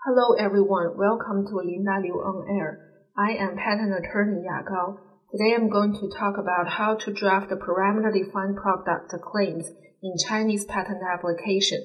Hello everyone, welcome to Linda Liu on Air. I am patent attorney Ya Gao. Today I'm going to talk about how to draft the parameter-defined product claims in Chinese patent application.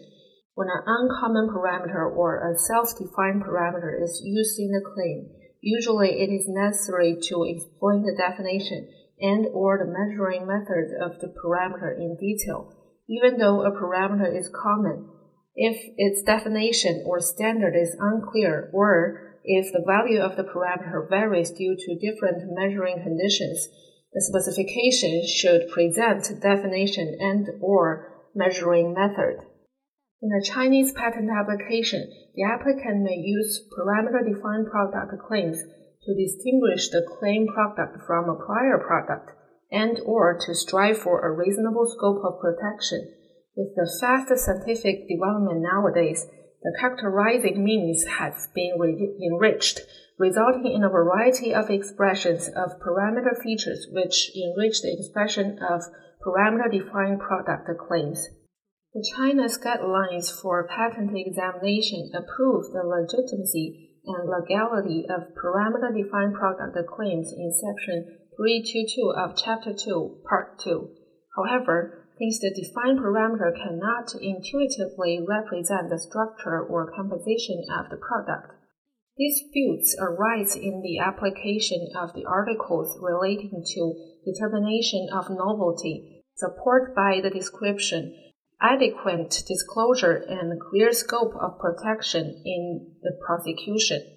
When an uncommon parameter or a self-defined parameter is used in the claim, usually it is necessary to explain the definition and or the measuring method of the parameter in detail, even though a parameter is common if its definition or standard is unclear or if the value of the parameter varies due to different measuring conditions, the specification should present definition and or measuring method. In a Chinese patent application, the applicant may use parameter-defined product claims to distinguish the claim product from a prior product and or to strive for a reasonable scope of protection. With the fast scientific development nowadays, the characterizing means has been enriched, resulting in a variety of expressions of parameter features which enrich the expression of parameter-defined product claims. The China's guidelines for patent examination approve the legitimacy and legality of parameter-defined product claims in Section 322 of Chapter 2, Part 2. However, since the defined parameter cannot intuitively represent the structure or composition of the product. Disputes arise in the application of the articles relating to determination of novelty, support by the description, adequate disclosure, and clear scope of protection in the prosecution.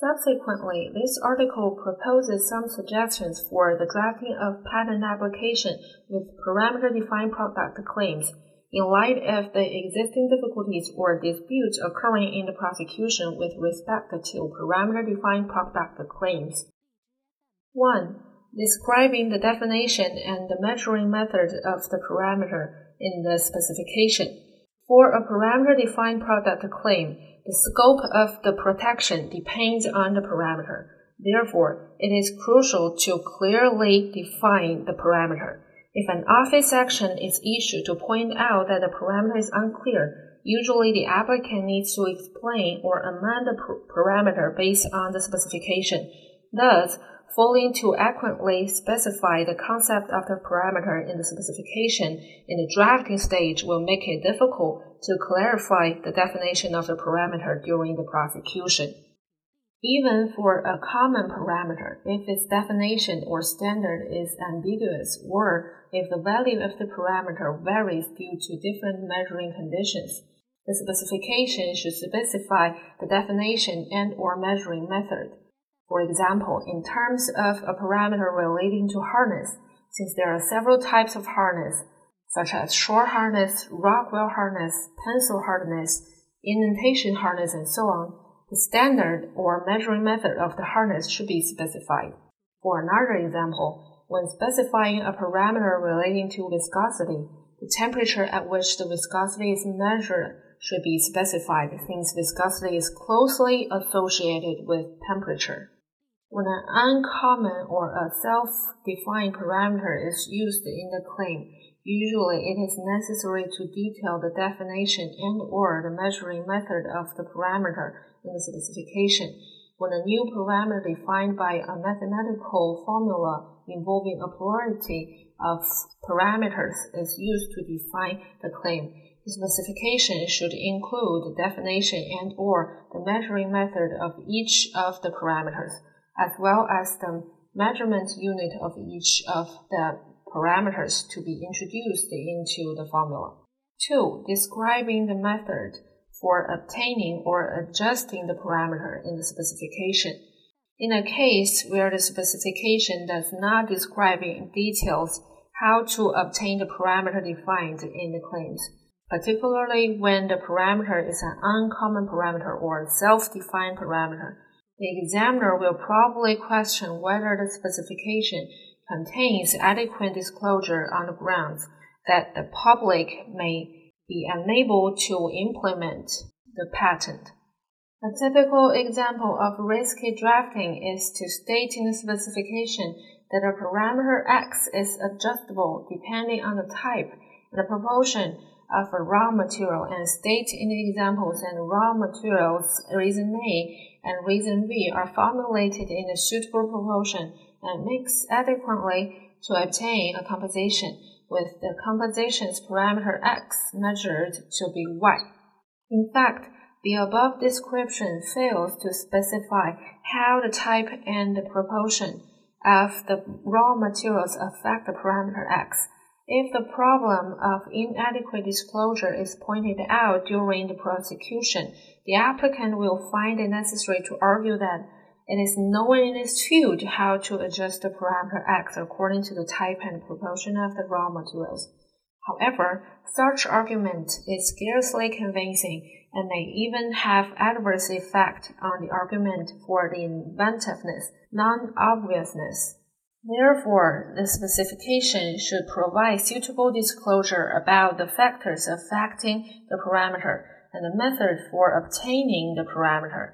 Subsequently, this article proposes some suggestions for the drafting of patent application with parameter-defined product claims in light of the existing difficulties or disputes occurring in the prosecution with respect to parameter-defined product claims. 1. Describing the definition and the measuring method of the parameter in the specification. For a parameter-defined product claim, the scope of the protection depends on the parameter. Therefore, it is crucial to clearly define the parameter. If an office action is issued to point out that the parameter is unclear, usually the applicant needs to explain or amend the parameter based on the specification. Thus, failing to accurately specify the concept of the parameter in the specification in the drafting stage will make it difficult to clarify the definition of the parameter during the prosecution. Even for a common parameter, if its definition or standard is ambiguous or if the value of the parameter varies due to different measuring conditions, the specification should specify the definition and or measuring method. For example, in terms of a parameter relating to hardness, since there are several types of hardness, such as Shore hardness, Rockwell hardness, pencil hardness, indentation hardness, and so on, the standard or measuring method of the hardness should be specified. For another example, when specifying a parameter relating to viscosity, the temperature at which the viscosity is measured should be specified since viscosity is closely associated with temperature. When an uncommon or a self-defined parameter is used in the claim, usually it is necessary to detail the definition and or the measuring method of the parameter in the specification. When a new parameter defined by a mathematical formula involving a plurality of parameters is used to define the claim, the specification should include the definition and or the measuring method of each of the parameters as well as the measurement unit of each of the parameters to be introduced into the formula. 2. Describing the method for obtaining or adjusting the parameter in the specification. In a case where the specification does not describe in details how to obtain the parameter defined in the claims, particularly when the parameter is an uncommon parameter or self-defined parameter, the examiner will probably question whether the specification contains adequate disclosure on the grounds that the public may be unable to implement the patent. A typical example of risky drafting is to state in the specification that a parameter x is adjustable depending on the type and the proportion Uh, of a raw material and state in the examples and raw materials resin A and resin B are formulated in a suitable proportion and mixed adequately to obtain a composition with the composition's parameter x measured to be y. In fact, the above description fails to specify how the type and the proportion of the raw materials affect the parameter x. If the problem of inadequate disclosure is pointed out during the prosecution, the applicant will find it necessary to argue that it is known in his field how to adjust the parameter x according to the type and proportion of the raw materials. However, such argument is scarcely convincing and may even have adverse effect on the argument for the inventiveness, non-obviousness. Therefore, the specification should provide suitable disclosure about the factors affecting the parameter and the method for obtaining the parameter.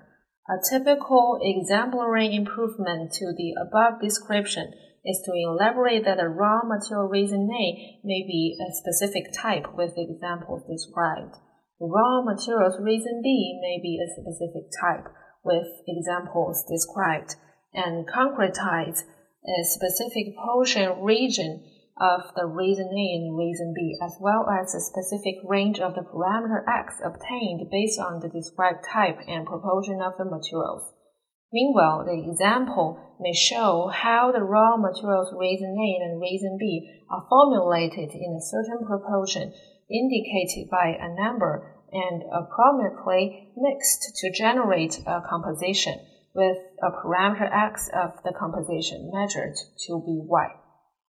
A typical exemplary improvement to the above description is to elaborate that a raw material resin A may be a specific type with examples described. The raw materials resin B may be a specific type with examples described, and concretize a specific portion region of the resin A and resin B, as well as a specific range of the parameter x obtained based on the described type and proportion of the materials. Meanwhile, the example may show how the raw materials resin A and resin B are formulated in a certain proportion indicated by a number and appropriately mixed to generate a composition with a parameter x of the composition measured to be y.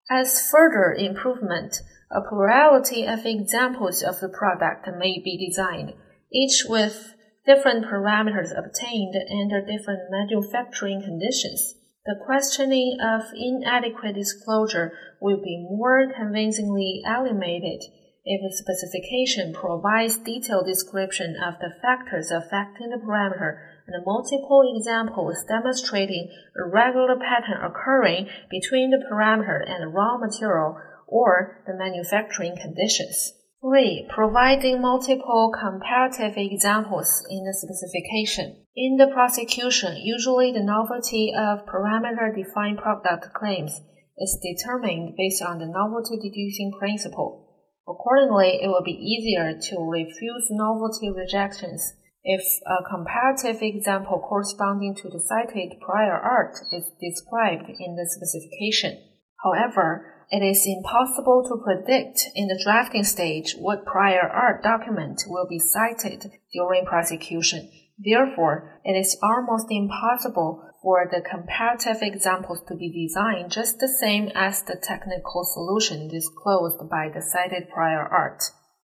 As further improvement, a plurality of examples of the product may be designed, each with different parameters obtained under different manufacturing conditions. The questioning of inadequate disclosure will be more convincingly eliminated if the specification provides detailed description of the factors affecting the parameter and multiple examples demonstrating a regular pattern occurring between the parameter and the raw material or the manufacturing conditions. 3. Providing multiple comparative examples in the specification. In the prosecution, usually the novelty of parameter-defined product claims is determined based on the novelty deducing principle. Accordingly, it will be easier to refuse novelty rejections if a comparative example corresponding to the cited prior art is described in the specification. However, it is impossible to predict in the drafting stage what prior art document will be cited during prosecution. Therefore, it is almost impossible for the comparative examples to be designed just the same as the technical solution disclosed by the cited prior art.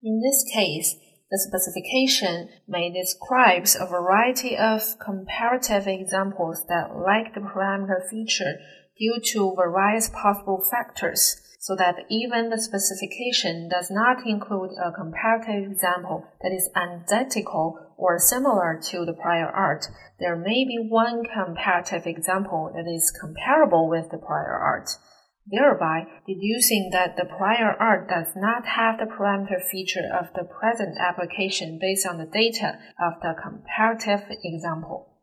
In this case, the specification may describe a variety of comparative examples that lack the parameter feature due to various possible factors, so that even the specification does not include a comparative example that is identical or similar to the prior art. There may be one comparative example that is comparable with the prior art thereby deducing that the prior art does not have the parameter feature of the present application based on the data of the comparative example.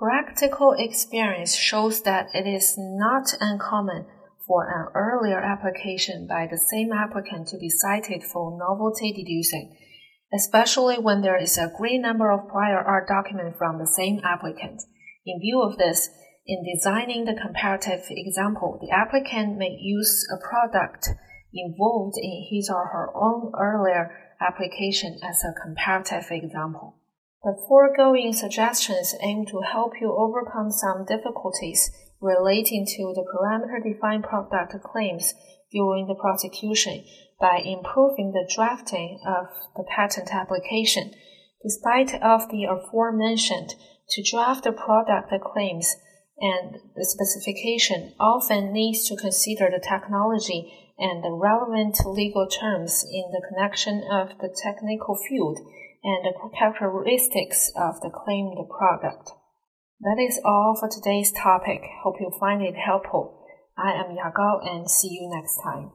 Practical experience shows that it is not uncommon for an earlier application by the same applicant to be cited for novelty deducing, especially when there is a great number of prior art documents from the same applicant. In view of this, in designing the comparative example, the applicant may use a product involved in his or her own earlier application as a comparative example. The foregoing suggestions aim to help you overcome some difficulties relating to the parameter defined product claims during the prosecution by improving the drafting of the patent application. Despite of the aforementioned, to draft the product claims and the specification often needs to consider the technology and the relevant legal terms in the connection of the technical field and the characteristics of the claimed product. That is all for today's topic. Hope you find it helpful. I am Yagao and see you next time.